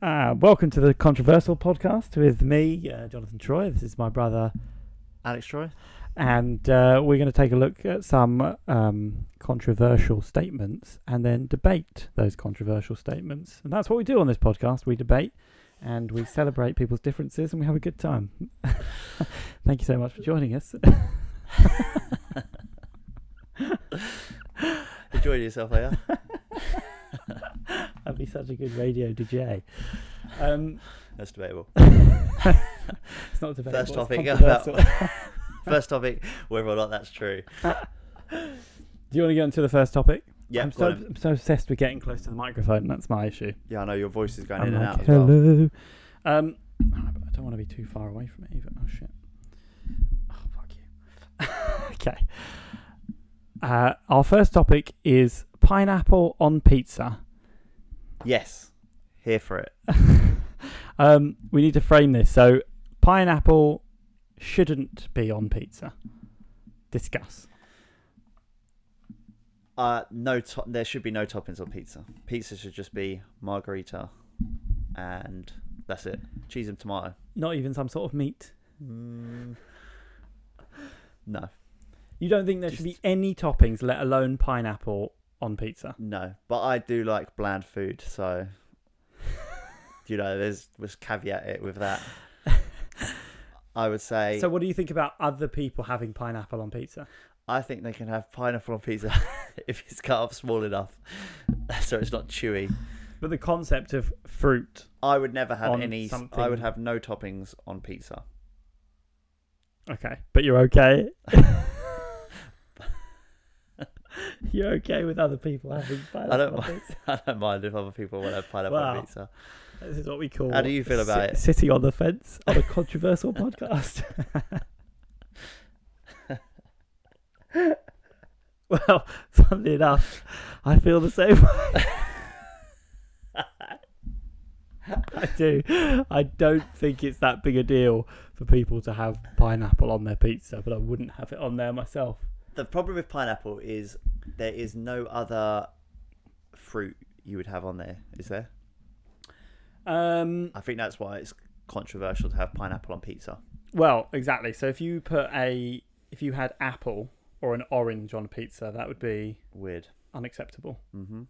Uh, welcome to the Controversial Podcast with me, uh, Jonathan Troy. This is my brother, Alex Troy. and uh, we're going to take a look at some um, controversial statements and then debate those controversial statements. And that's what we do on this podcast. We debate and we celebrate people's differences and we have a good time. Thank you so much for joining us. Enjoying yourself, are you? That'd be such a good radio DJ. Um, That's debatable. it's not debatable. First topic about First topic, whether or not that's true. Do you want to get into the first topic? Yeah, I'm so. I'm so obsessed with getting close to the microphone. That's my issue. yeah. I know your voice is going I'm in and like, out as well. hello. Um, I don't want to be too far away from it either. Oh shit. Oh fuck you. okay. Uh, our first topic is pineapple on pizza. Yes, here for it. um, we need to frame this. So, pineapple shouldn't be on pizza. Discuss. Uh, no, to- there should be no toppings on pizza. Pizza should just be margherita, and that's it. Cheese and tomato. Not even some sort of meat. Mm, no, You don't think there should be Just- any toppings, let alone pineapple on pizza? no. But I do like bland food, so you know, there's was caveat it with that. I would say. So, what do you think about other people having pineapple on pizza? I think they can have pineapple on pizza if it's cut up small enough, so it's not chewy. But the concept of fruit. I would never have any. I would have no toppings on pizza. Okay, but you're okay. you're okay with other people having pineapple I don't on mind. pizza. I don't mind if other people want to have pineapple Wow. on pizza. This is what we call. How do you feel about sit- it? Sitting on the fence on a controversial podcast. well, funnily enough, I feel the same way. I do. I don't think it's that big a deal for people to have pineapple on their pizza, but I wouldn't have it on there myself. The problem with pineapple is there is no other fruit you would have on there. Is there? Um, I think that's why it's controversial to have pineapple on pizza. well, exactly. So if you put a, if you had apple or an orange on a pizza, that would be Weird. unacceptable. hmm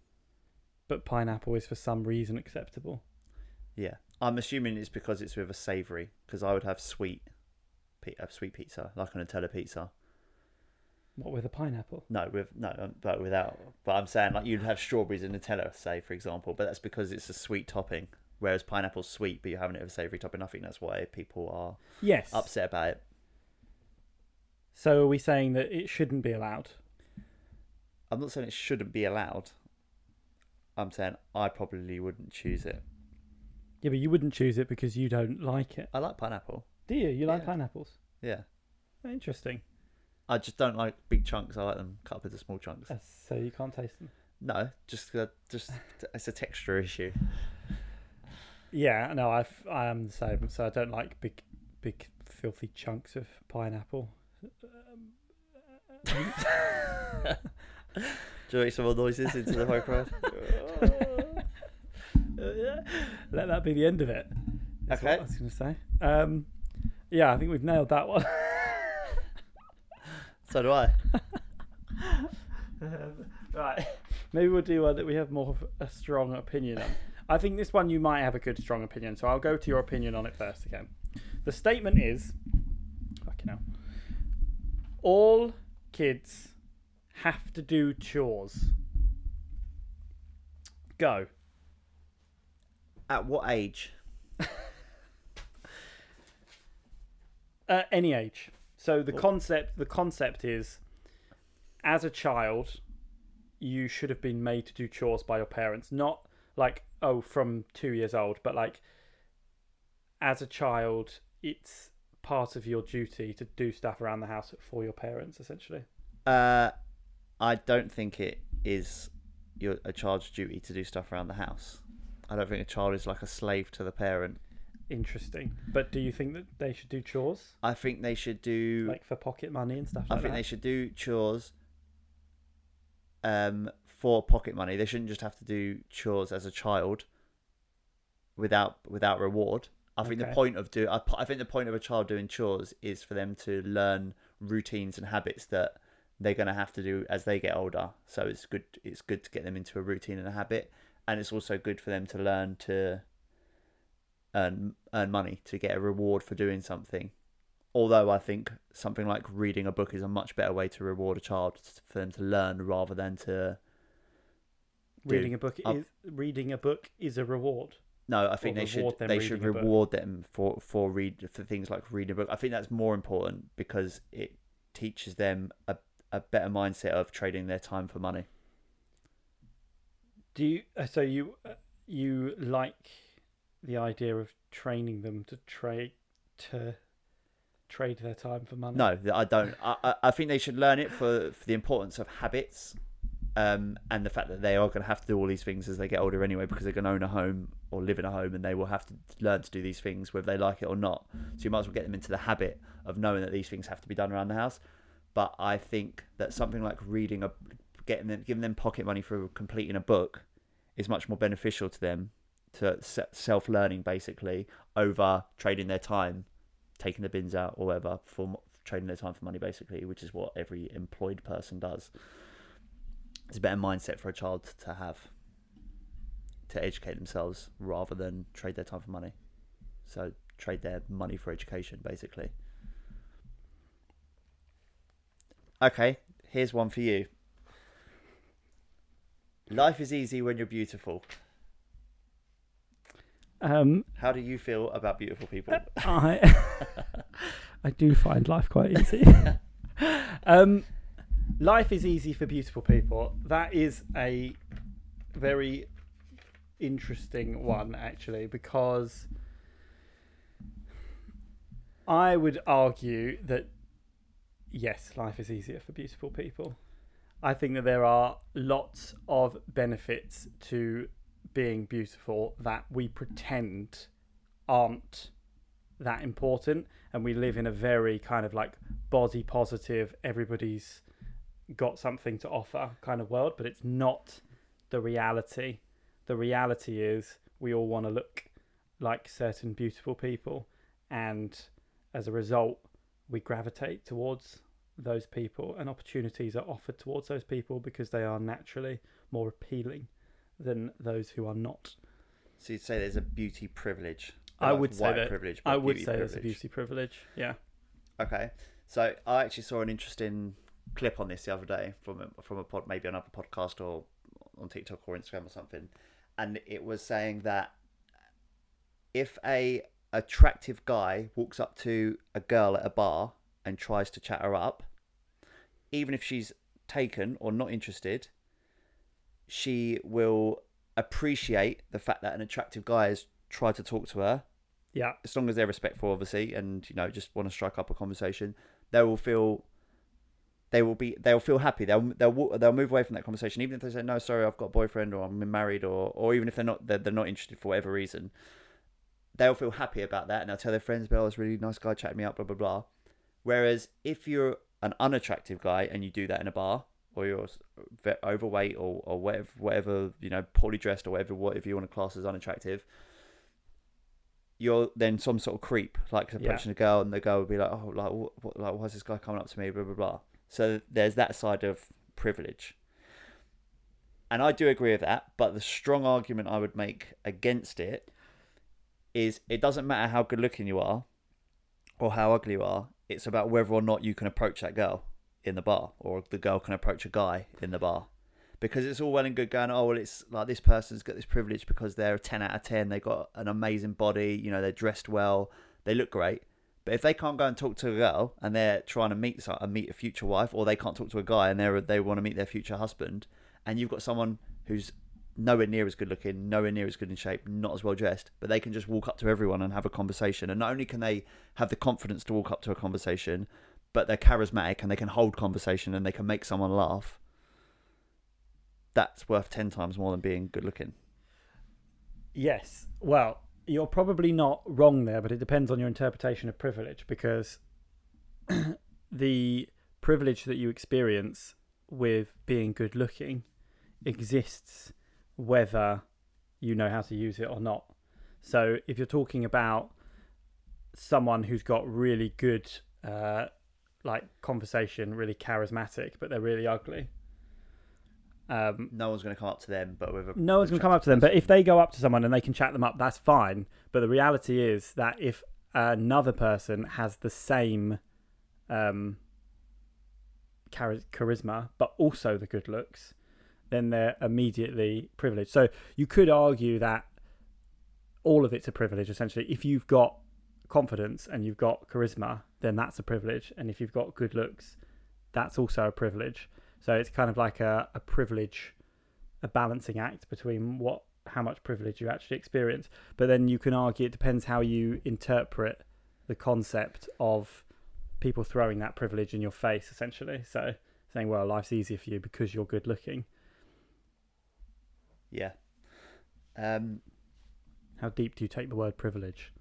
But pineapple is for some reason acceptable. Yeah, I'm assuming it's because it's with a savoury. Because I would have sweet, a sweet pizza like a Nutella pizza. What with a pineapple? No, with no, um, but without. But I'm saying like you'd have strawberries and Nutella, say for example. But that's because it's a sweet topping, whereas pineapple's sweet, but you're having it with a savoury topping. I think that's why people are Yes. upset about it. So are we saying that it shouldn't be allowed? I'm not saying it shouldn't be allowed. I'm saying I probably wouldn't choose it. Yeah, but you wouldn't choose it because you don't like it. I like pineapple. Do you? You like Yeah. pineapples? Yeah, Interesting. I just don't like big chunks. I like them cut up into small chunks. Uh, So you can't taste them. No, just uh, just it's a texture issue. Yeah, no, I I am the same. So I don't like big, big filthy chunks of pineapple. Do you make some more noises into the microphone? Let that be the end of it. That's what Okay. I was going to say. Um, yeah, I think we've nailed that one. so do I. Um, right. Maybe we'll do one that we have more of a strong opinion on. I think this one you might have a good strong opinion, so I'll go to your opinion on it first again. The statement is fucking hell. All kids have to do chores. Go. At what age? At any age. So the concept the concept is as a child you should have been made to do chores by your parents. Not like oh from 2 years old, but like as a child it's part of your duty to do stuff around the house for your parents essentially. Uh, I don't think it is your a child's duty to do stuff around the house. I don't think a child is like a slave to the parent. Interesting. But do you think that they should do chores I think they should do. like for pocket money and stuff I like think that? they should do chores. Um, for pocket money, they shouldn't just have to do chores as a child without without reward. I think the point of do I, I think the point of a child doing chores is for them to learn routines and habits that they're going to have to do as they get older. So it's good it's good to get them into a routine and a habit, and it's also good for them to learn to earn earn money to get a reward for doing something. Although I think something like reading a book is a much better way to reward a child for them to learn rather than to reading a book is reading a book is a reward. No, I think they should they should reading a book. reward them for for read for things like reading a book. I think that's more important because it teaches them a a better mindset of trading their time for money. Do you? uh, So you uh, you like the idea of training them to trade to trade their time for money? No, I don't. I I- think they should learn it for for the importance of habits. Um, and the fact that they are going to have to do all these things as they get older anyway, because they're going to own a home or live in a home, and they will have to learn to do these things whether they like it or not. So you might as well get them into the habit of knowing that these things have to be done around the house. But I think that something like reading a, getting them, giving them pocket money for completing a book, is much more beneficial to them, to self learning basically over trading their time, taking the bins out or whatever for trading their time for money basically, which is what every employed person does. It's a better mindset for a child to have to educate themselves rather than trade their time for money. So trade their money for education, basically. Okay, here's one for you. Life is easy when you're beautiful. Um, How do you feel about beautiful people? I I do find life quite easy. um, life is easy for beautiful people. That is a very interesting one, actually, because I would argue that yes, life is easier for beautiful people. I think that there are lots of benefits to being beautiful that we pretend aren't that important and we live in a very kind of like body positive everybody's got something to offer kind of world but it's not the reality. The reality is we all want to look like certain beautiful people and as a result we gravitate towards those people and opportunities are offered towards those people because they are naturally more appealing than those who are not So you'd say there's a beauty privilege. I would say that- privilege. i would say there's a beauty privilege yeah Okay, so I actually saw an interesting clip on this the other day from a, from a pod, maybe another podcast or on TikTok or Instagram or something, and it was saying that if a attractive guy walks up to a girl at a bar and tries to chat her up, even if she's taken or not interested, she will appreciate the fact that an attractive guy has tried to talk to her yeah as long as they're respectful, obviously, and you know, just want to strike up a conversation, they will feel, they will be, they'll feel happy. They'll they'll they'll move away from that conversation, even if they say no, sorry, I've got a boyfriend or I'm married, or or even if they're not they're, they're not interested for whatever reason, they'll feel happy about that, and they'll tell their friends, "But oh, it's really nice guy chatting me up," blah blah blah. Whereas if you're an unattractive guy and you do that in a bar, or you're overweight or, or whatever, whatever you know, poorly dressed or whatever, whatever you want to class as unattractive, you're then some sort of creep, like approaching a girl, and the girl would be like, "Oh, like, what, what, like, why's this guy coming up to me?" Blah blah blah. So there's that side of privilege, and I do agree with that. But the strong argument I would make against it is, it doesn't matter how good looking you are, or how ugly you are. It's about whether or not you can approach that girl in the bar, or the girl can approach a guy in the bar because it's all well and good going, oh, well, it's like this person's got this privilege because they're a 10 out of 10. They've got an amazing body, you know, they're dressed well, they look great. But if they can't go and talk to a girl and they're trying to meet uh, meet a future wife, or they can't talk to a guy and they they want to meet their future husband, and you've got someone who's nowhere near as good looking, nowhere near as good in shape, not as well dressed, but they can just walk up to everyone and have a conversation. And not only can they have the confidence to walk up to a conversation, but they're charismatic and they can hold conversation and they can make someone laugh that's worth 10 times more than being good looking. Yes. Well, you're probably not wrong there, but it depends on your interpretation of privilege because the privilege that you experience with being good looking exists whether you know how to use it or not. So if you're talking about someone who's got really good, uh, like conversation, really charismatic, but they're really ugly. Um, No one's going to come up to them, but with a no one's going to come up to them. But if they go up to someone and they can chat them up, that's fine. But the reality is that if another person has the same um, chari- charisma, but also the good looks, then they're immediately privileged. So you could argue that all of it's a privilege, essentially. If you've got confidence and you've got charisma, then that's a privilege. And if you've got good looks, that's also a privilege. So it's kind of like a, a privilege, a balancing act between what how much privilege you actually experience. But then you can argue it depends how you interpret the concept of people throwing that privilege in your face, essentially. So saying, well, life's easier for you because you're good looking. yeah. Um, How deep do you take the word privilege?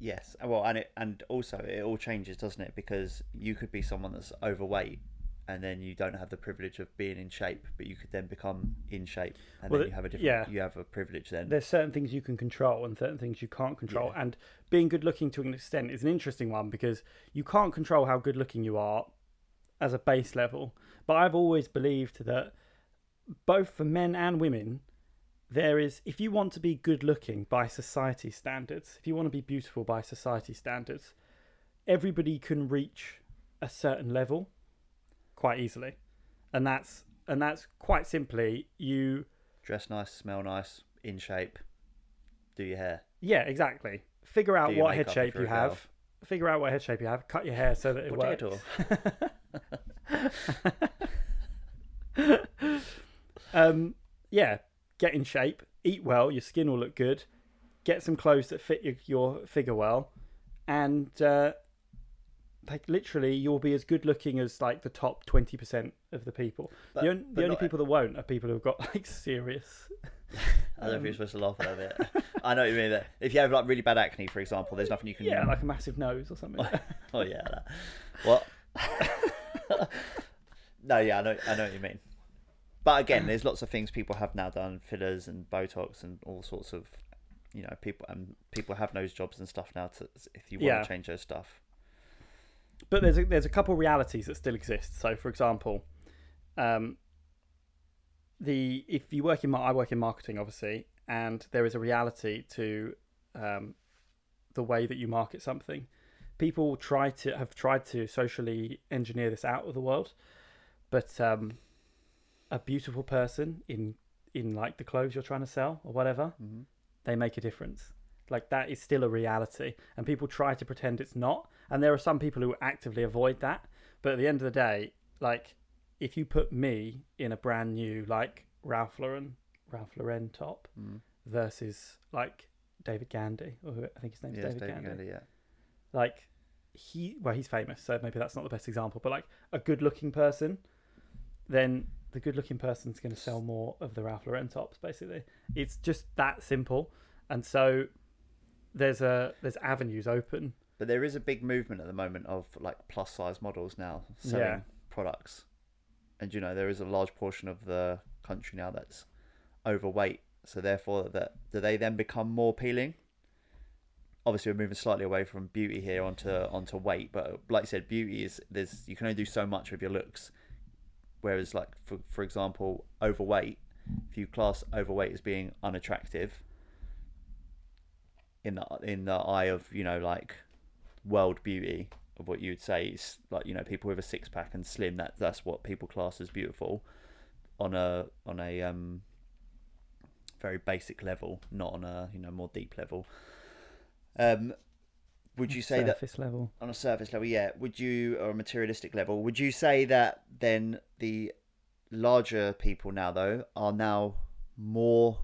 Yes. Well, and it and also it all changes, doesn't it? Because you could be someone that's overweight, and then you don't have the privilege of being in shape, but you could then become in shape, and Well, then you have a different. yeah. You have a privilege then. There's certain things you can control and certain things you can't control. And being good looking to an extent is an interesting one because you can't control how good looking you are as a base level. But I've always believed that both for men and women, there is, if you want to be good looking by society standards, if you want to be beautiful by society standards, everybody can reach a certain level quite easily. And that's and that's quite simply you Dress nice, smell nice, in shape, do your hair. Yeah, exactly. Figure out what head shape you a girl. have. Figure out what head shape you have. Cut your hair so that it works. um, yeah, get in shape. Eat well. Your skin will look good. Get some clothes that fit your, your figure well, and uh, like literally, you'll be as good looking as like the top twenty percent of the people. But- the on- the only people that won't are people who've got like serious. I don't know if Um, you're supposed to laugh at that bit. I know what you mean. That if you have like really bad acne, for example, there's nothing you can. Yeah, like a massive nose or something. Oh yeah. That. What? no, yeah, I know. I know what you mean. But again, there's lots of things people have now done, fillers and Botox and all sorts of, you know, people and people have nose jobs and stuff now. To if you want Yeah. to change those stuff. but there's a, there's a couple realities that still exist. So, for example, um, the if you work in mar- I work in marketing, obviously, and there is a reality to um, the way that you market something. People try to have tried to socially engineer this out of the world, but um, a beautiful person in in like the clothes you're trying to sell or whatever, Mm-hmm. they make a difference. Like that is still a reality, and people try to pretend it's not. And there are some people who actively avoid that. But at the end of the day, like if you put me in a brand new like Ralph Lauren Ralph Lauren top Mm. versus like David Gandy, or who, I think his name's Yes, David, David Gandy. Gandy, yeah. Like he, well, he's famous, so maybe that's not the best example. But like a good-looking person, then the good-looking person's going to sell more of the Ralph Lauren tops. Basically, it's just that simple. And so there's a there's avenues open. But there is a big movement at the moment of like plus size models now selling Yeah. products. And you know, there is a large portion of the country now that's overweight. So therefore that do they then become more appealing? Obviously we're moving slightly away from beauty here onto onto weight, but like I said, beauty is there's you can only do so much with your looks. Whereas like for for example, overweight, if you class overweight as being unattractive in the in the eye of, you know, like world beauty of what you'd say is like you know people with a six pack and slim that that's what people class as beautiful on a on a um very basic level not on a you know more deep level. Um would you say that surface level? on a surface level yeah would you or a materialistic level would you say that then the larger people now though are now more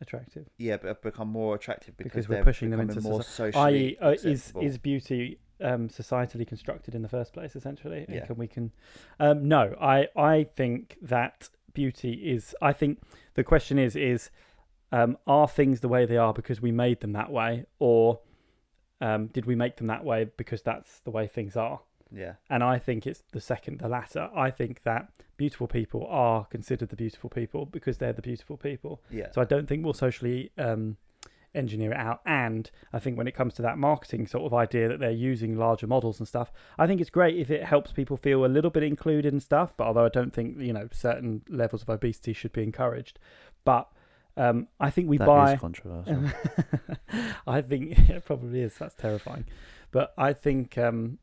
attractive? yeah but have become more attractive because, Because we're pushing them into more soci- socially I.e., uh, is is beauty um, societally constructed in the first place? Essentially, and Yeah. can we can? Um, no, I I think that beauty is. I think the question is is um, are things the way they are because we made them that way, or um, did we make them that way because that's the way things are? Yeah. And I think it's the second, the latter. I think that beautiful people are considered the beautiful people because they're the beautiful people. Yeah. So I don't think we'll socially um, engineer it out. And I think when it comes to that marketing sort of idea that they're using larger models and stuff, I think it's great if it helps people feel a little bit included and stuff. But although I don't think you know certain levels of obesity should be encouraged, but um, I think we That buy. is controversial. I think it probably is. That's terrifying. But I think um,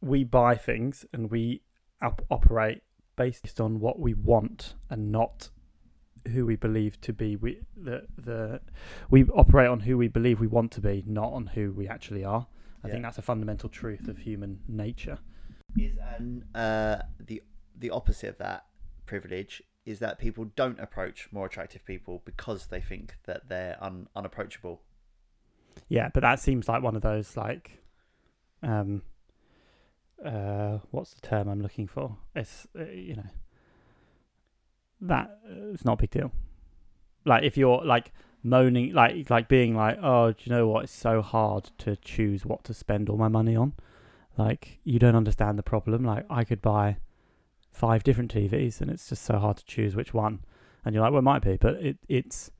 we buy things and we op- operate based on what we want and not who we believe to be. We the the we operate on who we believe we want to be, not on who we actually are. I Yeah. think that's a fundamental truth of human nature. is and uh, the the opposite of that privilege is that people don't approach more attractive people because they think that they're un, unapproachable. Yeah, but that seems like one of those like, um, uh, what's the term I'm looking for? It's uh, you know, that uh, it's not a big deal. Like if you're like moaning, like like being like, oh, do you know what? It's so hard to choose what to spend all my money on. Like you don't understand the problem. Like I could buy five different TVs, and it's just so hard to choose which one. And you're like, well, it might be, but it it's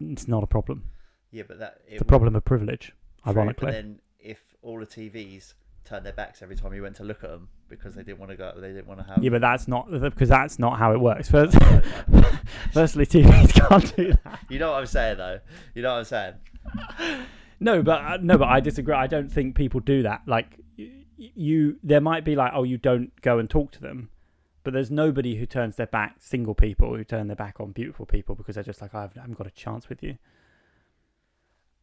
it's not a problem. Yeah, but that it It's a problem of privilege, True, ironically. But then if all the TVs turned their backs every time you went to look at them because they didn't want to go, they didn't want to have. Yeah, but that's not because that's not how it works. First, firstly, TVs can't do that. you know what I'm saying, though. You know what I'm saying. No, but uh, no, but I disagree. I don't think people do that. Like you, there might be like, oh, you don't go and talk to them, but there's nobody who turns their back. Single people who turn their back on beautiful people because they're just like, I haven't, I haven't got a chance with you.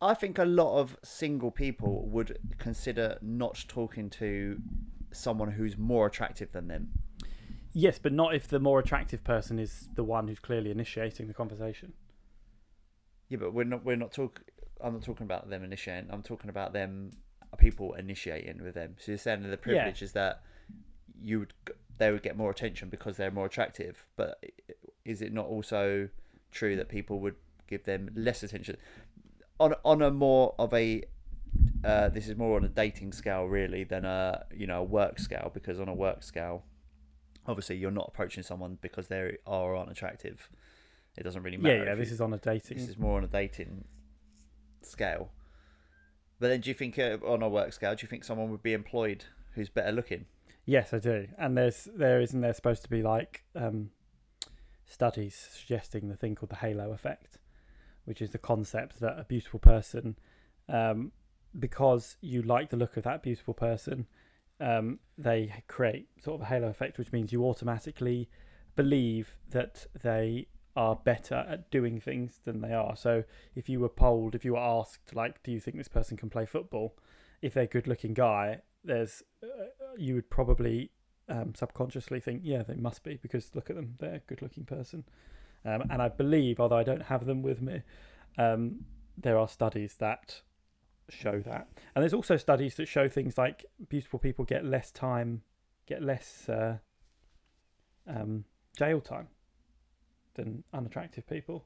I think a lot of single people would consider not talking to someone who's more attractive than them. Yes, but not if the more attractive person is the one who's clearly initiating the conversation. Yeah, but we're not. We're not talking. I'm not talking about them initiating. I'm talking about them. People initiating with them. So you're saying that the privilege is that you would. They would get more attention because they're more attractive. But is it not also true that people would give them less attention on on a more of a. Uh, this is more on a dating scale, really, than a you know a work scale. Because on a work scale, obviously you're not approaching someone because they are or aren't attractive. It doesn't really matter. Yeah, yeah. This you- is on a dating. this is more on a dating scale. But then, do you think uh, on a work scale, do you think someone would be employed who's better looking? Yes, I do. And there's there isn't there supposed to be like um, studies suggesting the thing called the halo effect, which is the concept that a beautiful person, um, because you like the look of that beautiful person, um, they create sort of a halo effect, which means you automatically believe that they are better at doing things than they are. So if you were polled, if you were asked, like, do you think this person can play football? If they're a good-looking guy, there's uh, you would probably um, subconsciously think, yeah, they must be because look at them, they're a good-looking person. Um, and I believe, although I don't have them with me, um, there are studies that show that, and there's also studies that show things like beautiful people get less time, get less uh, um, jail time than unattractive people.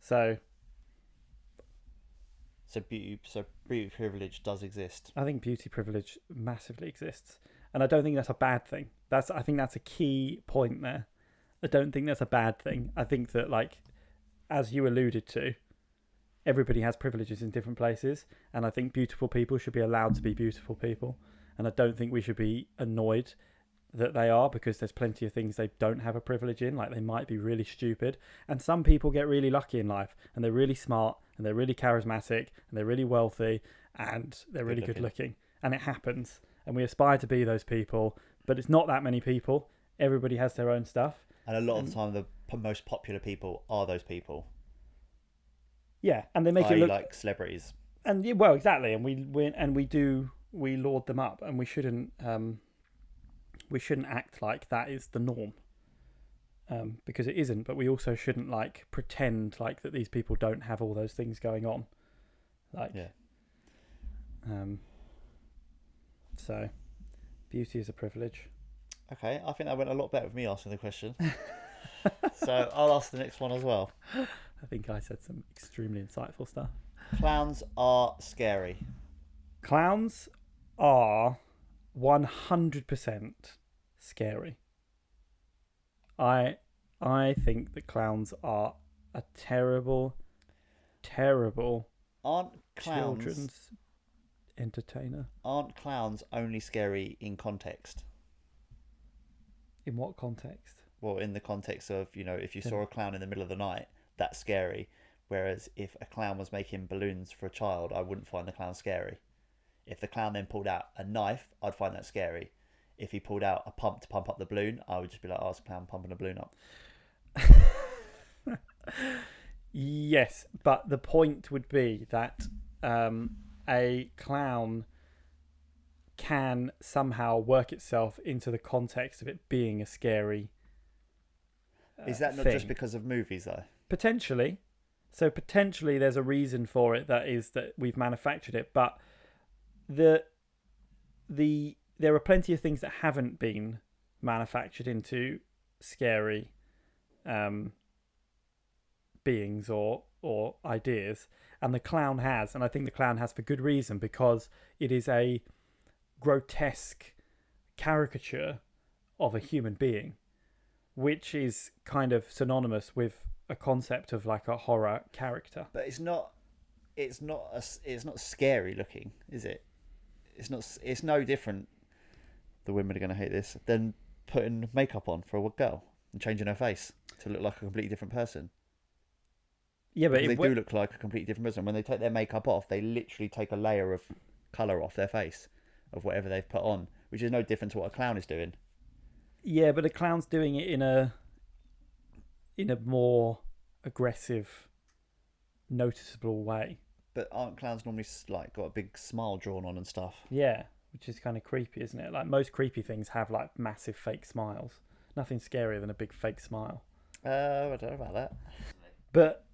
So So beauty, so beauty privilege does exist. I think beauty privilege massively exists, and I don't think that's a bad thing. That's I think that's a key point there. I don't think that's a bad thing. I think that like, as you alluded to, everybody has privileges in different places, and I think beautiful people should be allowed to be beautiful people, and I don't think we should be annoyed that they are because there's plenty of things they don't have a privilege in like they might be really stupid and some people get really lucky in life and they're really smart and they're really charismatic and they're really wealthy and they're really good Good-looking. and it happens and we aspire to be those people but it's not that many people everybody has their own stuff And a lot of the time, the p- most popular people are those people, yeah and they make i.e. it look like celebrities. and yeah, well exactly and we, we and we do we laud them up and we shouldn't um we shouldn't act like that is the norm um because it isn't but we also shouldn't like pretend like that these people don't have all those things going on like Yeah. um so beauty is a privilege Okay, I think that went a lot better with me asking the question. so I'll ask the next one as well. i think i said some extremely insightful stuff Clowns are scary. clowns are one hundred percent scary. I I think that clowns are a terrible, terrible Aren't clowns children's entertainer. aren't clowns only scary in context? In what context? Well, in the context of you know, if you Yeah. saw a clown in the middle of the night, that's scary. Whereas if a clown was making balloons for a child, I wouldn't find the clown scary. If the clown then pulled out a knife, I'd find that scary. If he pulled out a pump to pump up the balloon, I would just be like, "Oh, it's a clown pumping a balloon up." Yes, but the point would be that um, a clown can somehow work itself into the context of it being a scary. uh, Is that not thing. just because of movies though? potentially? So potentially, there's a reason for it that is that we've manufactured it, but the the there are plenty of things that haven't been manufactured into scary um, beings or or ideas, and the clown has, and I think the clown has for good reason because it is a grotesque caricature of a human being, which is kind of synonymous with a concept of like a horror character. But it's not. It's not. A, it's not scary looking, is it? It's not. It's no different. The women are going to hate this than putting makeup on for a girl and changing her face to look like a completely different person. Yeah, but Because they do look like a completely different person. When they take their makeup off, they literally take a layer of color off their face of whatever they've put on, which is no different to what a clown is doing. yeah, but a clown's doing it in a in a more aggressive, noticeable way. But aren't clowns normally like got a big smile drawn on and stuff? Yeah, which is kind of creepy, isn't it? Like most creepy things have like massive fake smiles. Nothing scarier than a big fake smile. Uh, I don't know about that. But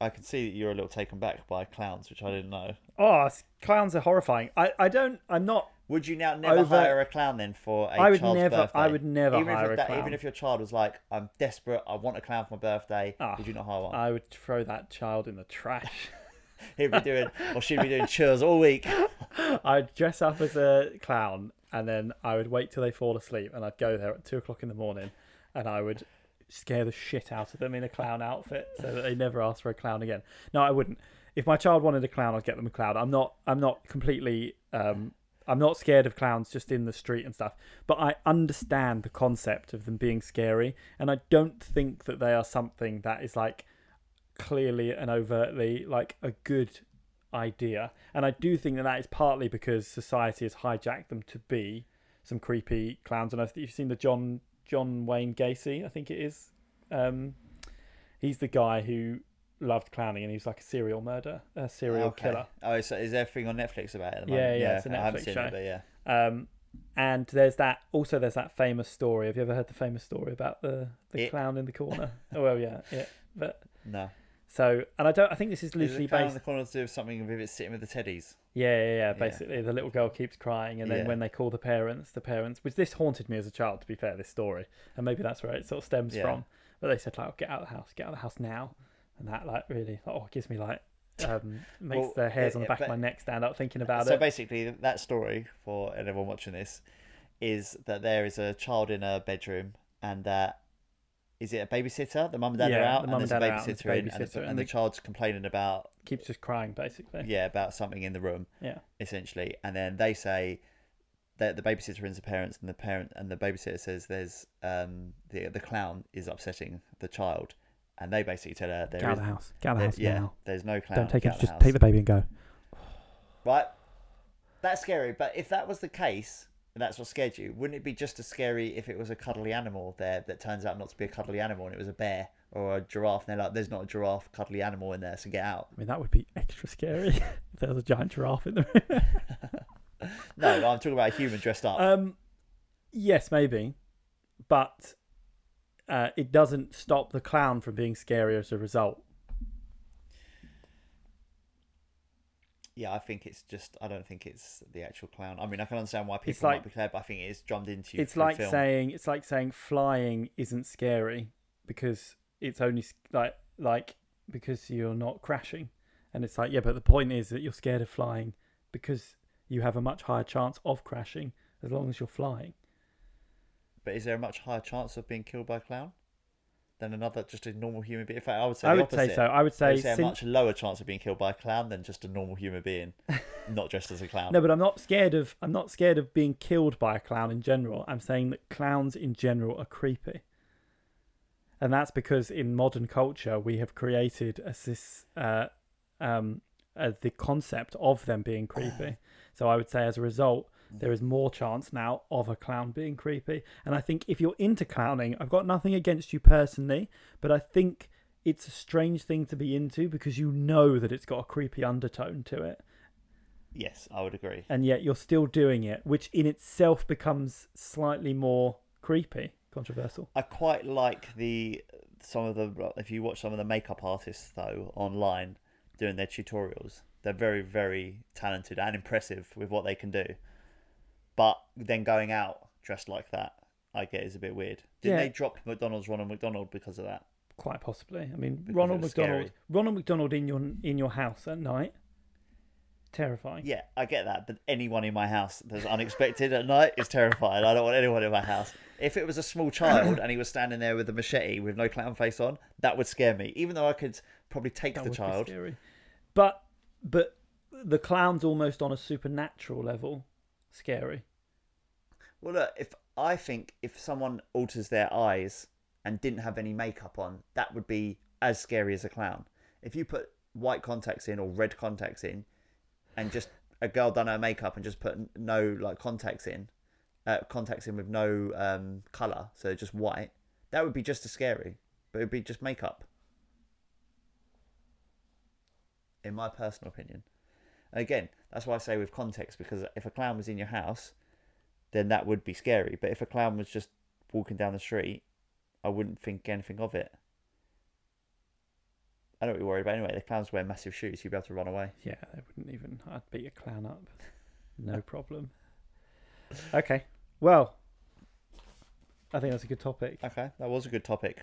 I can see that you're a little taken back by clowns, which I didn't know. oh, clowns are horrifying. I I don't. I'm not. Would you now never Over- hire a clown then for a I would child's never. birthday? I would never even hire if a clown. even if your child was like, "I'm desperate, I want a clown for my birthday," Ah, would you not hire one? I would throw that child in the trash. He'd be doing, or she'd be doing chores all week. I'd dress up as a clown and then I would wait till they fall asleep and I'd go there at two o'clock in the morning and I would scare the shit out of them in a clown outfit so that they never ask for a clown again. No, I wouldn't. If my child wanted a clown, I'd get them a clown. I'm not. I'm not completely. Um, I'm not scared of clowns just in the street and stuff. But I understand the concept of them being scary, and I don't think that they are something that is like clearly and overtly like a good idea. And I do think that that is partly because society has hijacked them to be some creepy clowns. And I think you've seen the John John Wayne Gacy, I think it is. Um, he's the guy who loved clowning, and he was like a serial murder, a serial Okay. killer. Oh, so is there a thing on Netflix about it at the Yeah, moment? yeah, it's a I haven't Netflix seen show. it, but yeah. Um, and there's that. Also, there's that famous story. Have you ever heard the famous story about the the It. clown in the corner? oh well, yeah, yeah. But No. So, and I don't. I think this is loosely clown in based. the corner to do something with it sitting with the teddies? Yeah, yeah, yeah. Basically, the little girl keeps crying, and then Yeah. when they call the parents, the parents, which this haunted me as a child, to be fair, this story, and maybe that's where it sort of stems Yeah. from. But they said like, oh, "Get out of the house, get out of the house now," and that like really, oh, gives me like, um, makes Well, the hairs on the yeah, back of but- my neck stand up thinking about it. so it. basically, that story for anyone watching this is that there is a child in a bedroom, and that is it a babysitter? The mum and dad Yeah, are out, the and mum and there's a dad are out, and there's a babysitter in, and, the, and the child's complaining about Keeps just crying, basically. yeah about something in the room. Yeah. essentially, and then they say that the babysitter rings the parents, and the parent and the babysitter says there's um the the clown is upsetting the child, and they basically tell her there Get out is of the house. Get out of the house yeah now. there's no clown. Don't take it. Just house. take the baby and go. right. That's scary, but if that was the case. And that's what scared you. Wouldn't it be just as scary if it was a cuddly animal there that turns out not to be a cuddly animal and it was a bear or a giraffe? And they're like, "There's not a giraffe, cuddly animal in there, so get out." I mean, that would be extra scary if there was a giant giraffe in the room. No, I'm talking about a human dressed up. Um, yes, maybe, but uh, it doesn't stop the clown from being scary as a result. Yeah, I think it's just. I don't think it's the actual clown. I mean, I can understand why people like- might be scared, but I think it is drummed into you. it's like film. saying it's like saying flying isn't scary because it's only like like because you're not crashing, and it's like yeah, but the point is that you're scared of flying because you have a much higher chance of crashing as long as you're flying. But is there a much higher chance of being killed by a clown than another just a normal human being? In fact, I would say I the would say opposite. so. I would I say, would say a much lower chance of being killed by a clown than just a normal human being, not dressed as a clown. No, but I'm not scared of I'm not scared of being killed by a clown in general. I'm saying that clowns in general are creepy. And that's because in modern culture we have created a this uh, um, uh, the concept of them being creepy. So I would say as a result there is more chance now of a clown being creepy. And I think if you're into clowning, I've got nothing against you personally, but I think it's a strange thing to be into because you know that it's got a creepy undertone to it Yes, I would agree. and yet you're still doing it, which in itself becomes slightly more creepy, controversial. I quite like the some of the if you watch some of the makeup artists though online doing their tutorials, they're very very talented and impressive with what they can do. But then going out dressed like that, I get is a bit weird. Didn't Yeah. they drop McDonald's Ronald McDonald because of that? Quite possibly. I mean, Ronald was McDonald, scary. Ronald McDonald in your in your house at night, terrifying. Yeah, I get that, but anyone in my house that's unexpected at night is terrifying. I don't want anyone in my house. If it was a small child and he was standing there with a machete with no clown face on, that would scare me. Even though I could probably take That the would be child. scary. But but the clown's almost on a supernatural level, scary. Well, look, if I think if someone alters their eyes and didn't have any makeup on, that would be as scary as a clown. If you put white contacts in or red contacts in, and just a girl done her makeup and just put no like contacts in, uh, contacts in with no um, color, so just white, that would be just as scary. But it'd be just makeup. In my personal opinion. Again, that's why I say with context because if a clown was in your house, then that would be scary. But if a clown was just walking down the street, I wouldn't think anything of it. I don't really worry about anyway. The clowns wear massive shoes, you'd be able to run away. Yeah, they wouldn't even. I'd beat a clown up, no problem. Okay, well, I think that's a good topic. Okay, that was a good topic.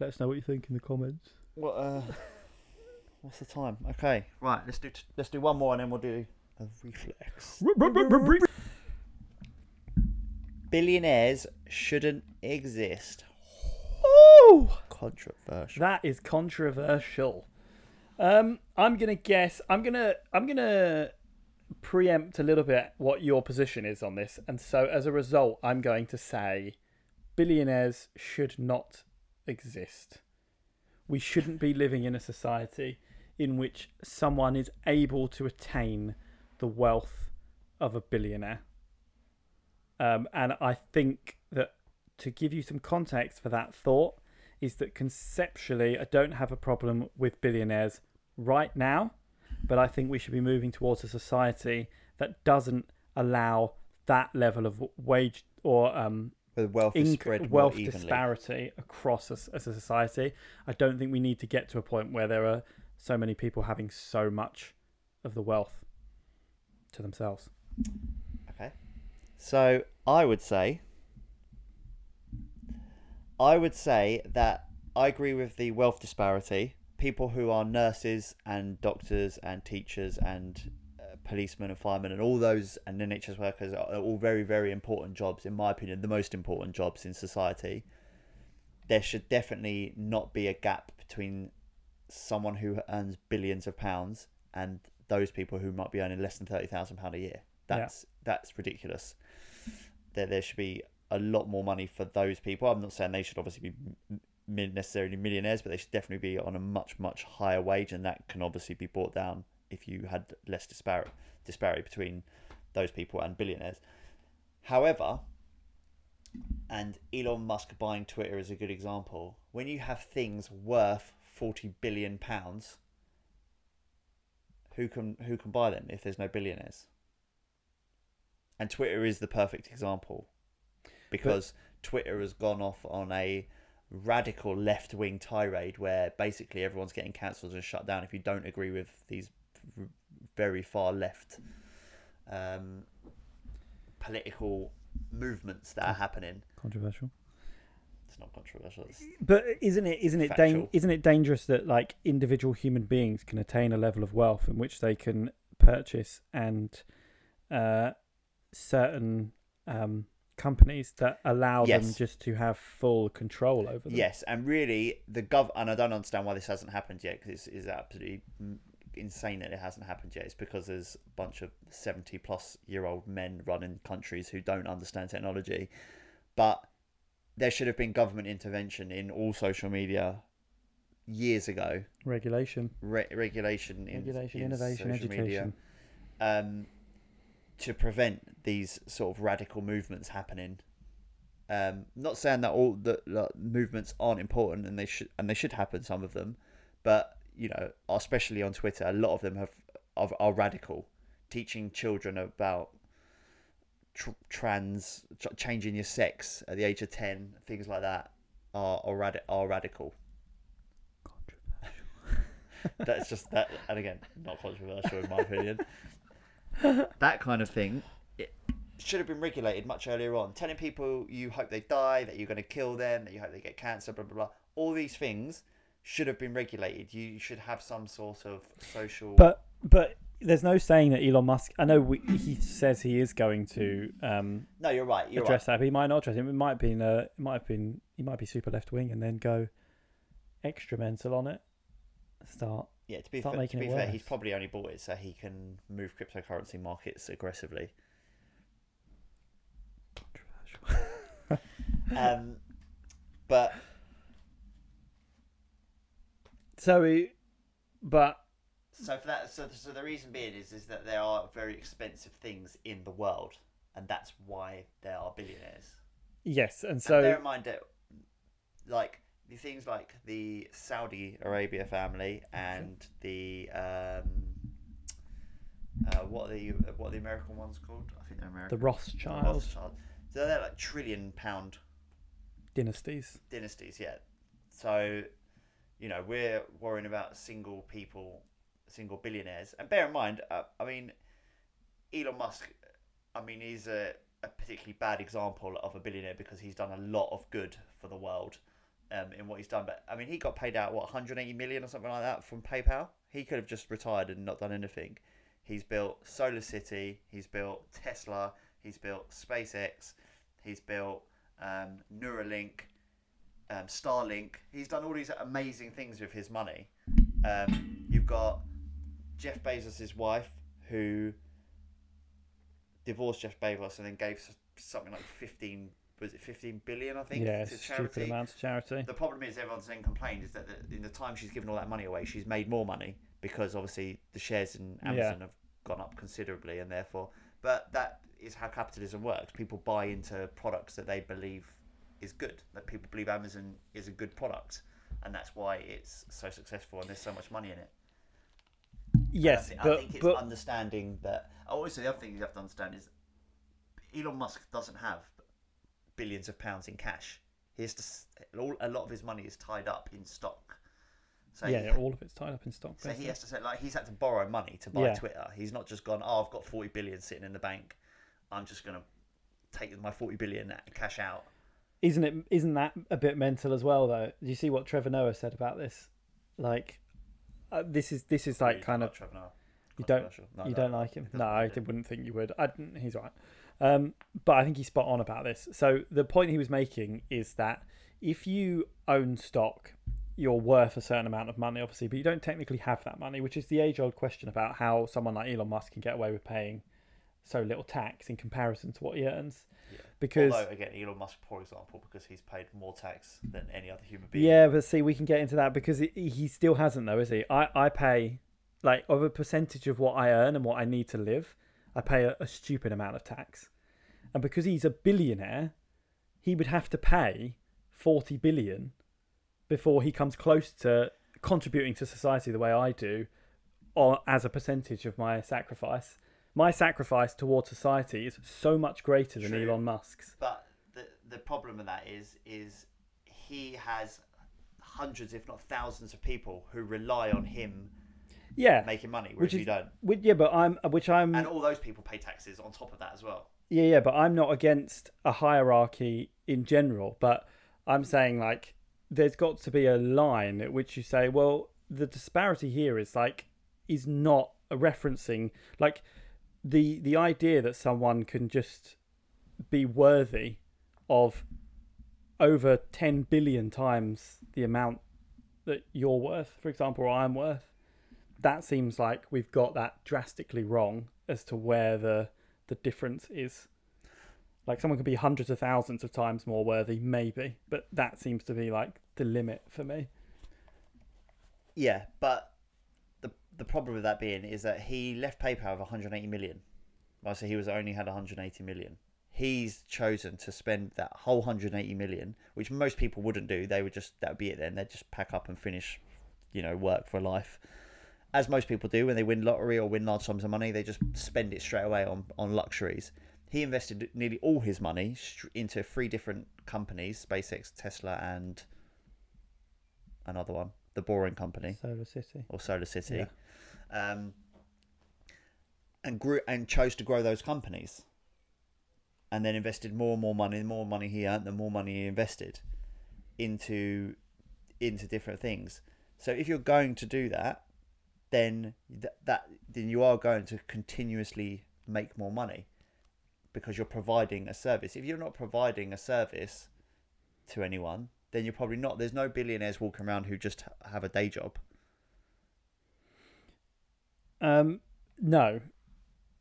Let us know what you think in the comments. What? Uh, what's the time? Okay, right. Let's do t- let's do one more and then we'll do a reflex. Billionaires shouldn't exist. Oh, Controversial. that is controversial. Um, I'm gonna guess. I'm gonna. I'm gonna preempt a little bit what your position is on this, and so as a result, I'm going to say billionaires should not exist. We shouldn't be living in a society in which someone is able to attain the wealth of a billionaire. Um, and I think that to give you some context for that thought is that conceptually, I don't have a problem with billionaires right now, but I think we should be moving towards a society that doesn't allow that level of wage or um, Where wealth inc- spread wealth disparity across us as a society. I don't think we need to get to a point where there are so many people having so much of the wealth to themselves. Okay. So I would say, I would say that I agree with the wealth disparity. People who are nurses and doctors and teachers and uh, policemen and firemen and all those and NHS workers are all very very important jobs in my opinion, the most important jobs in society. There should definitely not be a gap between someone who earns billions of pounds and those people who might be earning less than thirty thousand pound a year. That's that's ridiculous. There there should be a lot more money for those people. I'm not saying they should obviously be necessarily millionaires, but they should definitely be on a much much higher wage, and that can obviously be brought down if you had less disparity disparity between those people and billionaires. However, and Elon Musk buying Twitter is a good example. When you have things worth forty billion pounds, who can who can buy them if there's no billionaires? And Twitter is the perfect example because Twitter has gone off on a radical left wing tirade where basically everyone's getting cancelled and shut down if you don't agree with these very far left um, political movements that are happening. Controversial. It's not controversial. It's, But isn't it isn't it Factual. dan- isn't it dangerous that like individual human beings can attain a level of wealth in which they can purchase and uh, certain um, companies that allow them just to have full control over them. Yes, and really, the gov and I don't understand why this hasn't happened yet because it's, it's absolutely insane that it hasn't happened yet. It's because there's a bunch of seventy plus year old men running countries who don't understand technology. But there should have been government intervention in all social media years ago. Regulation, Re- regulation, in, regulation, in innovation, social education. media, um, to prevent these sort of radical movements happening. Um, not saying that all the movements aren't important and they should and they should happen some of them, but you know, especially on Twitter, a lot of them have are, are radical, teaching children about tr- trans ch- changing your sex at the age of ten, things like that are are, radi- are radical. That's just that, and again, not controversial in my opinion. that kind of thing it should have been regulated much earlier on. Telling people you hope they die, that you're going to kill them, that you hope they get cancer, blah blah blah. All these things should have been regulated. You should have some sort of social. But but there's no saying that Elon Musk. I know we, he says he is going to um, no, you're right. You're address right. that, but he might not address it. It might have been uh, it might have been he might be super left wing and then go extra mental on it. Start Yeah, to be, Start fair, to be fair, he's probably only bought it so he can move cryptocurrency markets aggressively. Um, but so he, but So for that, so, so the reason being is is that there are very expensive things in the world, and that's why there are billionaires. yes, and and so bear in mind that, like the things like the Saudi Arabia family and the um, uh, what are the what are the American ones called? I think they're American. the Rothschild Rothschild. So they're like trillion pound dynasties. dynasties yeah. So, you know, we're worrying about single people, single billionaires. And bear in mind, uh, I mean, Elon Musk, I mean, he's a, a particularly bad example of a billionaire because he's done a lot of good for the world um, in what he's done. But, I mean, he got paid out, what, 180 million or something like that from PayPal? He could have just retired and not done anything. He's built Solar City, he's built Tesla, he's built SpaceX, he's built um, Neuralink, um, Starlink. He's done all these amazing things with his money. Um, you've got Jeff Bezos' wife who divorced Jeff Bezos and then gave something like 15, was it 15 billion, I think, Yeah, to stupid charity. amounts of charity. The problem is everyone's then complained is that the, in the time she's given all that money away, she's made more money because obviously the shares in Amazon have gone up considerably, and therefore, but that is how capitalism works. People buy into products that they believe is good. That people believe Amazon is a good product, and that's why it's so successful and there's so much money in it. And Yes, I, thi- I think it's but understanding that. Oh, also, the other thing you have to understand is Elon Musk doesn't have billions of pounds in cash. He has to. all- A lot of his money is tied up in stock. So yeah, he, all of it's tied up in stock. so he has to say like he's had to borrow money to buy Yeah. Twitter. He's not just gone. Oh, I've got forty billion sitting in the bank. I'm just gonna take my forty billion and cash out. Isn't it? Isn't that a bit mental as well? Though, do you see what Trevor Noah said about this? Like, uh, this is this is like kind of Trevor Noah. You don't- No, you no, don't no. like him. No, I wouldn't think you would. I, he's right. Um, but I think he's spot on about this. So the point he was making is that if you own stock, you're worth a certain amount of money, obviously, but you don't technically have that money, which is the age-old question about how someone like Elon Musk can get away with paying so little tax in comparison to what he earns. Yeah. Because Although again, Elon Musk, for example, because he's paid more tax than any other human being. Yeah, but see, we can get into that because he, he still hasn't, though, is he? I, I pay, like, of a percentage of what I earn and what I need to live, I pay a, a stupid amount of tax. And because he's a billionaire, he would have to pay 40 billion before he comes close to contributing to society the way I do or as a percentage of my sacrifice. My sacrifice towards society is so much greater than True. Elon Musk's. But the the problem with that is is he has hundreds, if not thousands, of people who rely on him Yeah, making money, Which whereas you don't. which, yeah, but I'm which I'm And all those people pay taxes on top of that as well. Yeah, yeah, but I'm not against a hierarchy in general. But I'm saying like there's got to be a line at which you say, well, the disparity here is like is not a referencing like the the idea that someone can just be worthy of over 10 billion times the amount that you're worth, for example, or I'm worth, that seems like we've got that drastically wrong as to where the the difference is. Like someone could be hundreds of thousands of times more worthy, maybe, but that seems to be like the limit for me. Yeah, but the problem with that being is that he left PayPal with 180 million. Right, so he was only had 180 million. He's chosen to spend that whole 180 million, which most people wouldn't do. They would just that would be it. Then they'd just pack up and finish, you know, work for life, as most people do when they win lottery or win large sums of money. They just spend it straight away on on luxuries. He invested nearly all his money into three different companies: SpaceX, Tesla, and another one, the Boring Company, Solar City. or Solar City, um, and grew and chose to grow those companies, and then invested more and more money. The more money he earned, the more money he invested into into different things. So if you're going to do that, then that, that then you are going to continuously make more money because you're providing a service. If you're not providing a service to anyone, then you're probably not. There's no billionaires walking around who just have a day job. Um, no,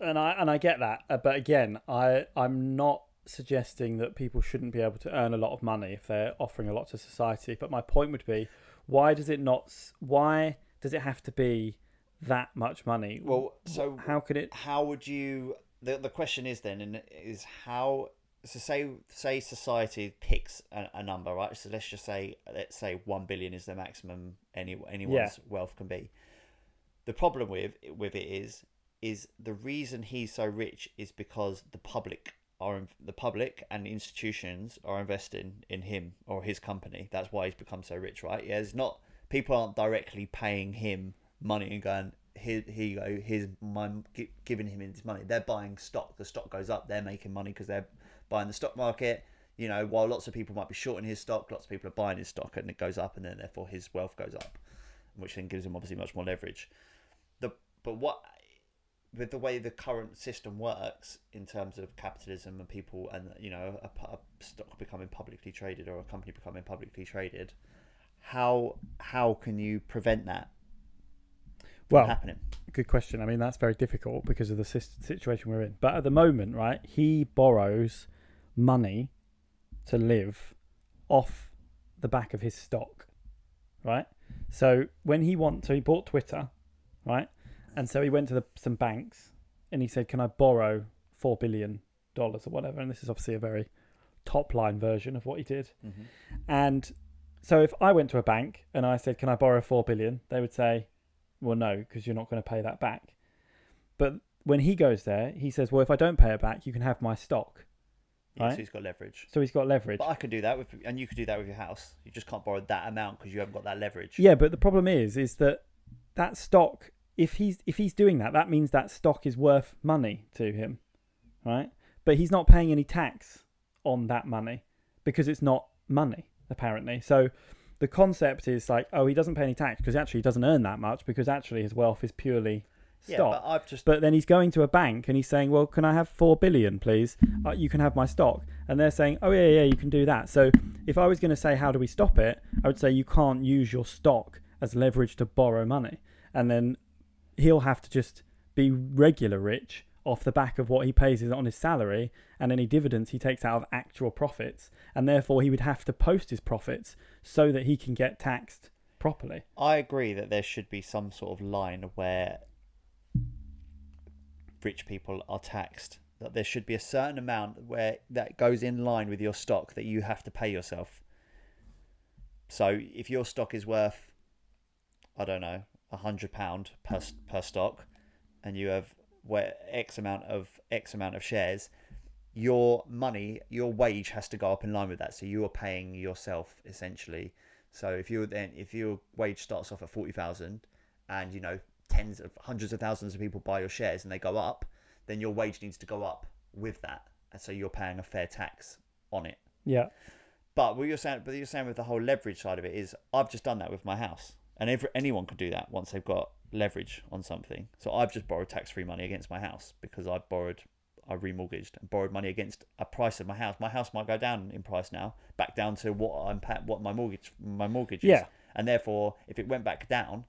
and I and I get that, uh, but again, I I'm not suggesting that people shouldn't be able to earn a lot of money if they're offering a lot to society. But my point would be, why does it not? Why does it have to be that much money? Well, so how could it? how would you? The the question is then, and is how. So say say society picks a, a number, right? So let's just say let's say one billion is the maximum any anyone's wealth can be. The problem with with it is is the reason he's so rich is because the public are the public and institutions are investing in him or his company. That's why he's become so rich, right? Yeah, it's not people aren't directly paying him money and going here, here you go, here's my giving him his money. They're buying stock. The stock goes up. They're making money because they're buying the stock market. You know, while lots of people might be shorting his stock, lots of people are buying his stock, and it goes up, and then therefore his wealth goes up, which then gives him obviously much more leverage. But what with the way the current system works in terms of capitalism and people and you know a, a stock becoming publicly traded or a company becoming publicly traded, how how can you prevent that from Well, happening? good question. I mean, that's very difficult because of the situation we're in. But at the moment, right, he borrows money to live off the back of his stock, right? So when he want, so he bought Twitter, right? And so he went to the, some banks and he said, "Can I borrow four billion dollars or whatever?" And this is obviously a very top line version of what he did. Mm-hmm. And so if I went to a bank and I said, "Can I borrow 4 billion?" they would say, "Well, no, because you're not going to pay that back." But when he goes there, he says, "Well, if I don't pay it back, you can have my stock." Yeah, Right. so he's got leverage. So he's got leverage. But I could do that with, and you could do that with your house. You just can't borrow that amount because you haven't got that leverage. Yeah, but the problem is is that that stock if he's if he's doing that, that means that stock is worth money to him, right? But he's not paying any tax on that money because it's not money apparently. So the concept is like, oh, he doesn't pay any tax because actually he doesn't earn that much because actually his wealth is purely Yeah, stock. but I've just But then he's going to a bank and he's saying, "Well, can I have four billion, please? Uh, you can have my stock." And they're saying, "Oh yeah, yeah, you can do that." So if I was going to say, "How do we stop it?" I would say you can't use your stock as leverage to borrow money, and then he'll have to just be regular rich off the back of what he pays on his salary and any dividends he takes out of actual profits, and therefore he would have to post his profits so that he can get taxed properly. I agree that there should be some sort of line where rich people are taxed. That there should be a certain amount where that goes in line with your stock that you have to pay yourself. So if your stock is worth, I don't know, hundred pound per per stock, and you have where X amount of X amount of shares, your money, your wage has to go up in line with that. So you are paying yourself essentially. So if you then if your wage starts off at forty thousand, and you know tens of hundreds of thousands of people buy your shares and they go up, then your wage needs to go up with that, and so you're paying a fair tax on it. Yeah. But what you're saying, but you're saying with the whole leverage side of it is, I've just done that with my house, and every, anyone could do that once they've got leverage on something. So I've just borrowed tax-free money against my house because I borrowed, I remortgaged and borrowed money against a price of my house. My house might go down in price now, back down to what I'm what my mortgage my mortgage is. Yeah. And therefore, if it went back down,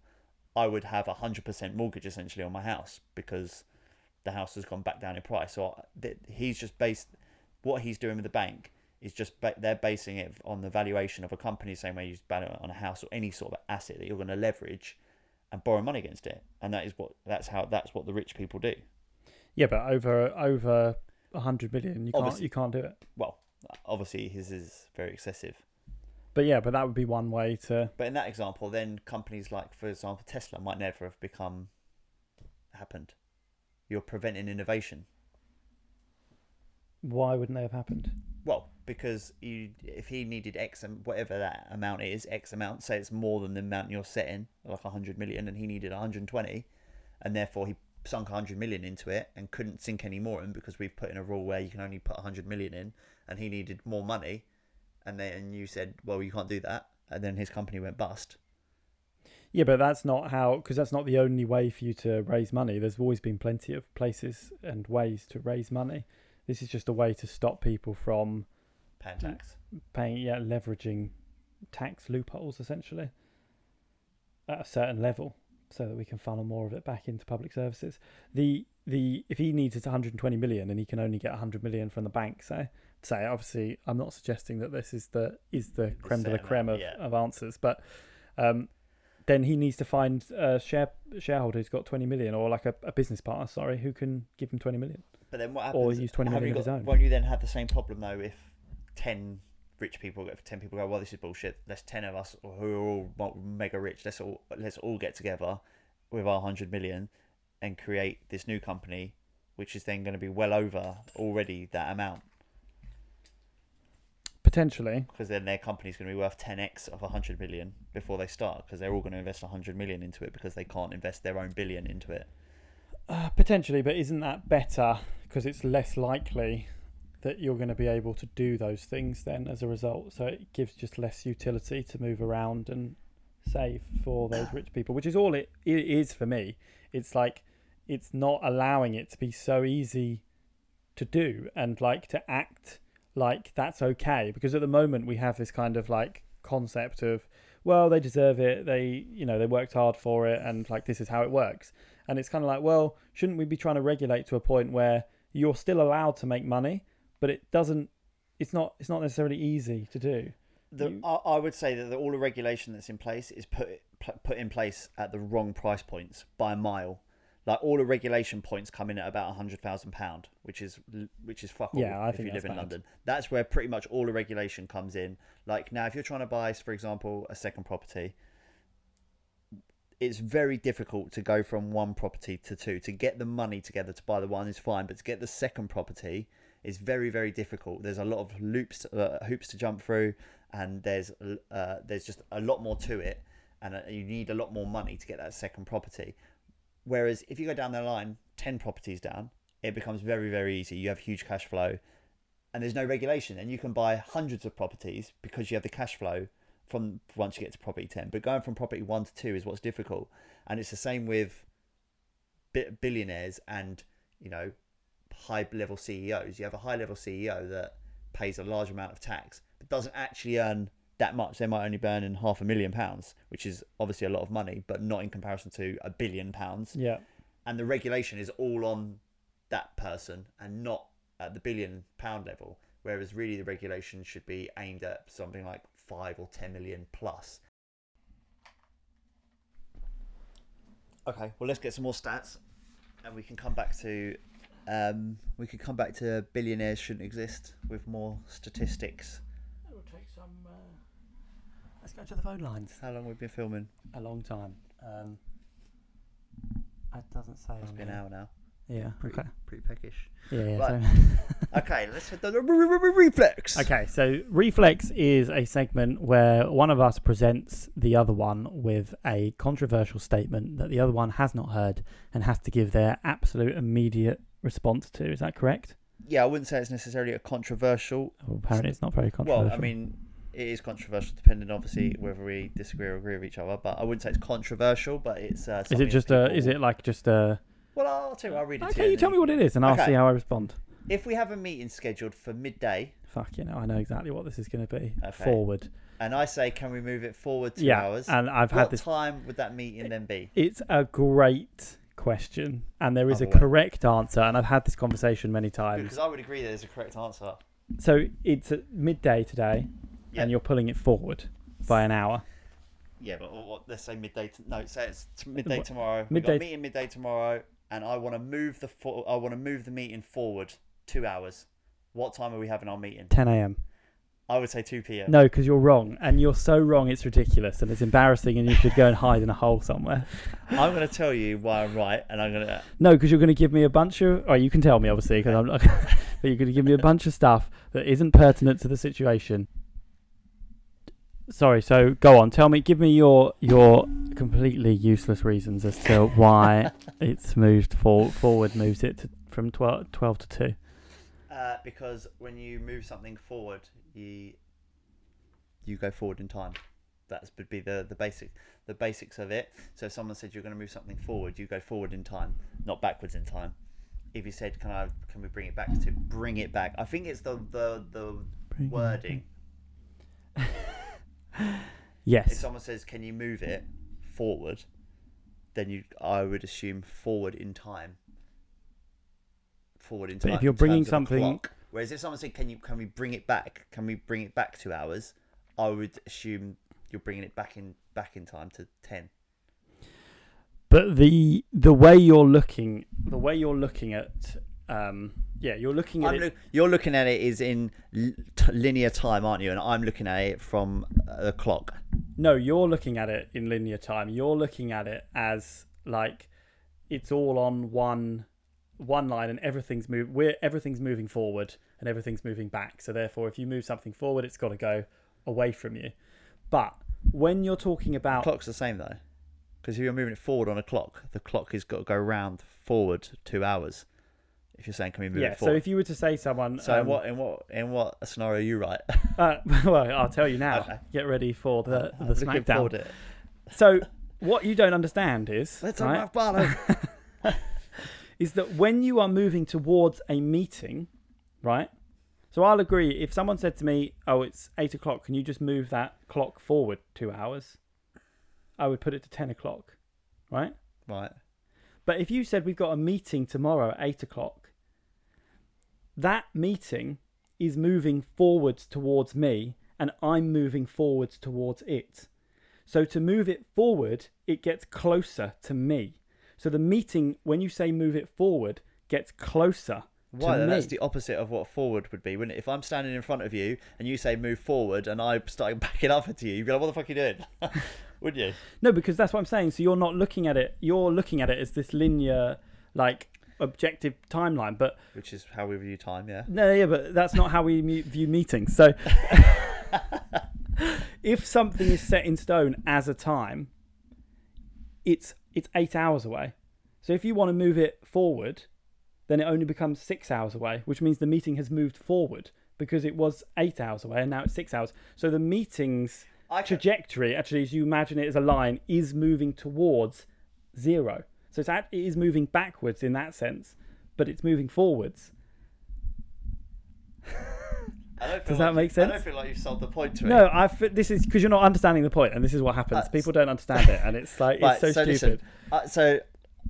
I would have a hundred percent mortgage essentially on my house because the house has gone back down in price. So th- he's just based what he's doing with the bank is just ba- they're basing it on the valuation of a company, same way you value it on a house or any sort of asset that you're going to leverage and borrow money against it. And that is what that's how that's what the rich people do. Yeah, but over over a hundred million, you can't Obviously. you can't do it. Well, obviously his is very excessive. But yeah, but that would be one way to. But in that example, then companies like, for example, Tesla might never have become happened. You're preventing innovation. Why wouldn't they have happened? Because you, if he needed X, am- whatever that amount is, X amount, say it's more than the amount you're setting, like 100 million, and he needed 120, and therefore he sunk 100 million into it and couldn't sink any more in because we've put in a rule where you can only put 100 million in, and he needed more money, and then you said, well, you can't do that, and then his company went bust. Yeah, but that's not how because that's not the only way for you to raise money. There's always been plenty of places and ways to raise money. This is just a way to stop people from Paying tax. paying, yeah, leveraging tax loopholes essentially at a certain level, so that we can funnel more of it back into public services. The the if he needs it 120 million and he can only get 100 million from the bank, say say obviously I'm not suggesting that this is the is the creme de la creme amount, of, yeah. of answers, but um, then he needs to find a share shareholder who's got 20 million or like a, a business partner, sorry, who can give him 20 million. But then what Or happens? use 20 have million you of his got- own. Won't you then have the same problem though if ten rich people, if ten people go, well, this is bullshit. Let's ten of us who are all mega rich. Let's all let's all get together with our hundred million and create this new company, which is then going to be well over already that amount Potentially, because then their company's going to be worth 10x of 100 million before they start because they're all going to invest 100 million into it because they can't invest their own billion into it. Uh, potentially, but isn't that better because it's less likely that you're going to be able to do those things then as a result? So it gives just less utility to move around and save for those rich people, which is all it, it is for me. It's like it's not allowing it to be so easy to do and like to act like that's okay because at the moment we have this kind of like concept of well they deserve it they you know they worked hard for it and like this is how it works and it's kind of like well shouldn't we be trying to regulate to a point where you're still allowed to make money but it doesn't it's not it's not necessarily easy to do The, You- I, I would say that the, all the regulation that's in place is put put in place at the wrong price points by a mile. Like all the regulation points come in at about a hundred thousand pound, which is which is fuck all Yeah, I if think you live in bad. London. That's where pretty much all the regulation comes in. Like now, if you're trying to buy, for example, a second property, it's very difficult to go from one property to two. To get the money together to buy the one is fine, but to get the second property is very very difficult. There's a lot of loops uh, hoops to jump through, and there's uh, there's just a lot more to it, and uh, you need a lot more money to get that second property. Whereas if you go down the line, ten properties down, it becomes very very easy. You have huge cash flow, and there's no regulation, and you can buy hundreds of properties because you have the cash flow from once you get to property 10 but going from property 1 to 2 is what's difficult and it's the same with billionaires and you know high level CEOs you have a high level CEO that pays a large amount of tax but doesn't actually earn that much. They might only be earning half a million pounds which is obviously a lot of money but not in comparison to a billion pounds. Yeah. And the regulation is all on that person and not at the billion pound level whereas really the regulation should be aimed at something like 5 or 10 million plus. Okay well let's get some more stats and we can come back to um, we could come back to billionaires shouldn't exist with more statistics. We'll take some let's go to the phone lines. How long we've been filming? A long time. Um it doesn't say it's been an hour now. Yeah pretty, okay. pretty peckish. Yeah, Right. so- okay let's hit the re- re- re- reflex. Okay, so Reflex is a segment where one of us presents the other one with a controversial statement that the other one has not heard and has to give their absolute immediate response to. Is that correct? yeah i wouldn't say it's necessarily a controversial Well, apparently, it's not very controversial. Well, I mean, it is controversial, depending obviously whether we disagree or agree with each other. But I wouldn't say it's controversial, but it's. Uh, Is it just that a? Is it like just a? Well, I'll tell you. I'll read it to Okay, you. you tell me what it is, and I'll Okay. see how I respond. If we have a meeting scheduled for midday, Fuck, you know, I know exactly what this is going to be. Okay. Forward. and I say, can we move it forward two yeah, hours? and I've what had this. time would that meeting then be? It's a great question, and there is oh, a Other correct answer, and I've had this conversation many times. Because I would agree that there's a correct answer. So it's at midday today, Yeah. and you're pulling it forward by an hour. Yeah, but what, let's say midday. To, no, say it's t- midday What- tomorrow. Midday- got a meeting midday tomorrow, and I want to move the fo- I want to move the meeting forward two hours. What time are we having our meeting? 10 a.m. I would say two p.m. No, because you're wrong, and you're so wrong. It's ridiculous, and it's embarrassing, and you should go and hide in a hole somewhere. I'm going to tell you why I'm right, and I'm going to. No, because you're going to give me a bunch of. Oh, you can tell me obviously, because I'm not. but you're going to give me a bunch of stuff that isn't pertinent to the situation. Sorry. So go on. Tell me. Give me your your completely useless reasons as to why it's moved for, forward. Moves it to, from 12, 12 to two. Uh, because when you move something forward, you you go forward in time. That would be the the basic the basics of it. So if someone said you're going to move something forward, you go forward in time, not backwards in time. If you said, "Can I? Can we bring it back?" To bring it back, I think it's the the the Bring wording. If someone says, "Can you move it forward?" then you I would assume forward in time. Forward in But time. if you're bringing terms of a something- clock. Whereas if someone said, "Can you can we bring it back? Can we bring it back two hours?" I would assume you're bringing it back in back in time to ten. But the the way you're looking, the way you're looking at, um, yeah, you're looking at I'm it. look, you're looking at it is in l- t- linear time, aren't you? And I'm looking at it from a clock. No, you're looking at it in linear time. You're looking at it as like it's all on one one line and everything's move we're everything's moving forward and everything's moving back. So therefore if you move something forward it's gotta go away from you. But when you're talking about Clock's the same though, because if you're moving it forward on a clock, the clock has got to go round forward two hours. If you're saying, "Can we move yeah, it so if you were to say someone So in um, what in what in what scenario are you right? uh, well, I'll tell you now. Okay. Get ready for the I'm the smackdown. So what you don't understand is Let's right, Barlow. is that when you are moving towards a meeting, right? So I'll agree. If someone said to me, "Oh, it's eight o'clock. Can you just move that clock forward two hours?" I would put it to ten o'clock, right? right. But if you said we've got a meeting tomorrow at eight o'clock, that meeting is moving forwards towards me, and I'm moving forwards towards it. So to move it forward, it gets closer to me. So the meeting, when you say move it forward, gets closer Why? to then me. That's the opposite of what forward would be, wouldn't it? If I'm standing in front of you and you say move forward, and I start backing up into you, you'd be like, "What the fuck are you doing?" Wouldn't you? No, because that's what I'm saying. So you're not looking at it. You're looking at it as this linear, like objective timeline. But Which is how we view time. Yeah. no, yeah, but that's not how we view meetings. So if something is set in stone as a time, it's it's eight hours away. So if you want to move it forward, then it only becomes six hours away, which means the meeting has moved forward because it was eight hours away and now it's six hours. So the meeting's trajectory, actually, as you imagine it as a line, is moving towards zero. So it's act- it is moving backwards in that sense, but it's moving forwards. Does that like make you- I don't feel like you've sold the point to me. No, I f- this is because you're not understanding the point, and this is what happens. That's- People don't understand it, and it's like Right, it's so, so stupid. listen, uh, so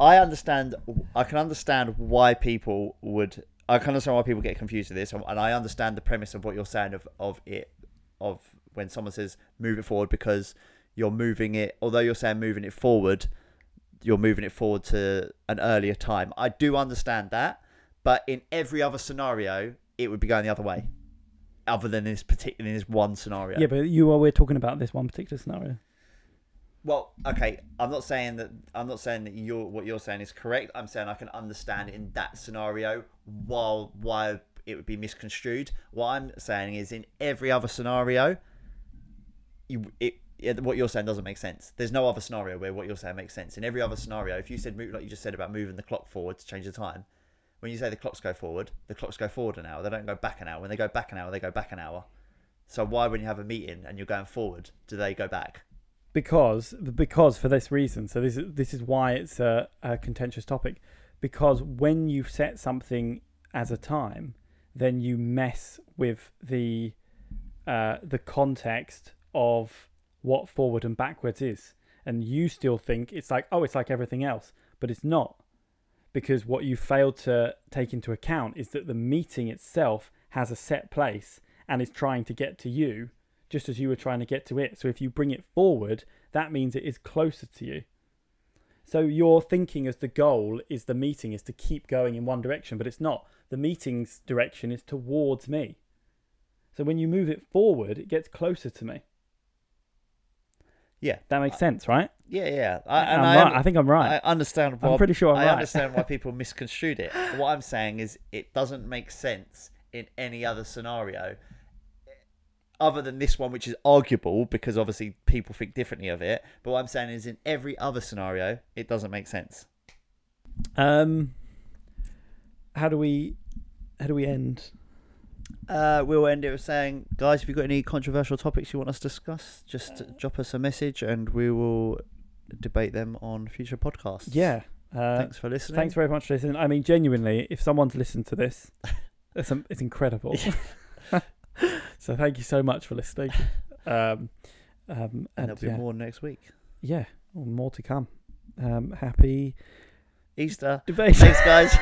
I understand. I can understand why people would. I can understand why people get confused with this, and I understand the premise of what you're saying of of it of when someone says move it forward because you're moving it. Although you're saying moving it forward, you're moving it forward to an earlier time. I do understand that, but in every other scenario, it would be going the other way, other than this particular in this one scenario. Yeah, but you are we're talking about this one particular scenario. Well, okay, I'm not saying that I'm not saying that you're what you're saying is correct. I'm saying I can understand in that scenario while why it would be misconstrued. What I'm saying is in every other scenario, you it, it what you're saying doesn't make sense. There's no other scenario where what you're saying makes sense. In every other scenario, if you said move like you just said about moving the clock forward to change the time, when you say the clocks go forward, the clocks go forward an hour. They don't go back an hour. When they go back an hour, they go back an hour. So why, when you have a meeting and you're going forward, do they go back? because because for this reason. So this is this is why it's a, a contentious topic. Because when you set something as a time, then you mess with the uh, the context of what forward and backwards is, and you still think it's like oh, it's like everything else, but it's not. Because what you failed to take into account is that the meeting itself has a set place and is trying to get to you just as you were trying to get to it. So if you bring it forward, that means it is closer to you. So your thinking as the goal is the meeting is to keep going in one direction, but it's not. The meeting's direction is towards me. So when you move it forward, it gets closer to me. Yeah, That makes sense, right? yeah, yeah. I, and I'm I, right. I think I'm right. I understand. I'm pretty sure I'm I right. understand why people misconstrued it. What I'm saying is, it doesn't make sense in any other scenario, other than this one, which is arguable because obviously people think differently of it. But what I'm saying is, in every other scenario, it doesn't make sense. Um, how do we, how do we end? Uh, we'll end it with saying, guys, if you've got any controversial topics you want us to discuss, just drop us a message and we will debate them on future podcasts. Yeah. Uh, Thanks for listening. Thanks very much for listening. I mean, genuinely, if someone's listened to this, it's, um, it's incredible. so thank you so much for listening. Um, um, and and there'll be yeah, more next week. yeah, more to come. Um, happy Easter. debate. Thanks, guys.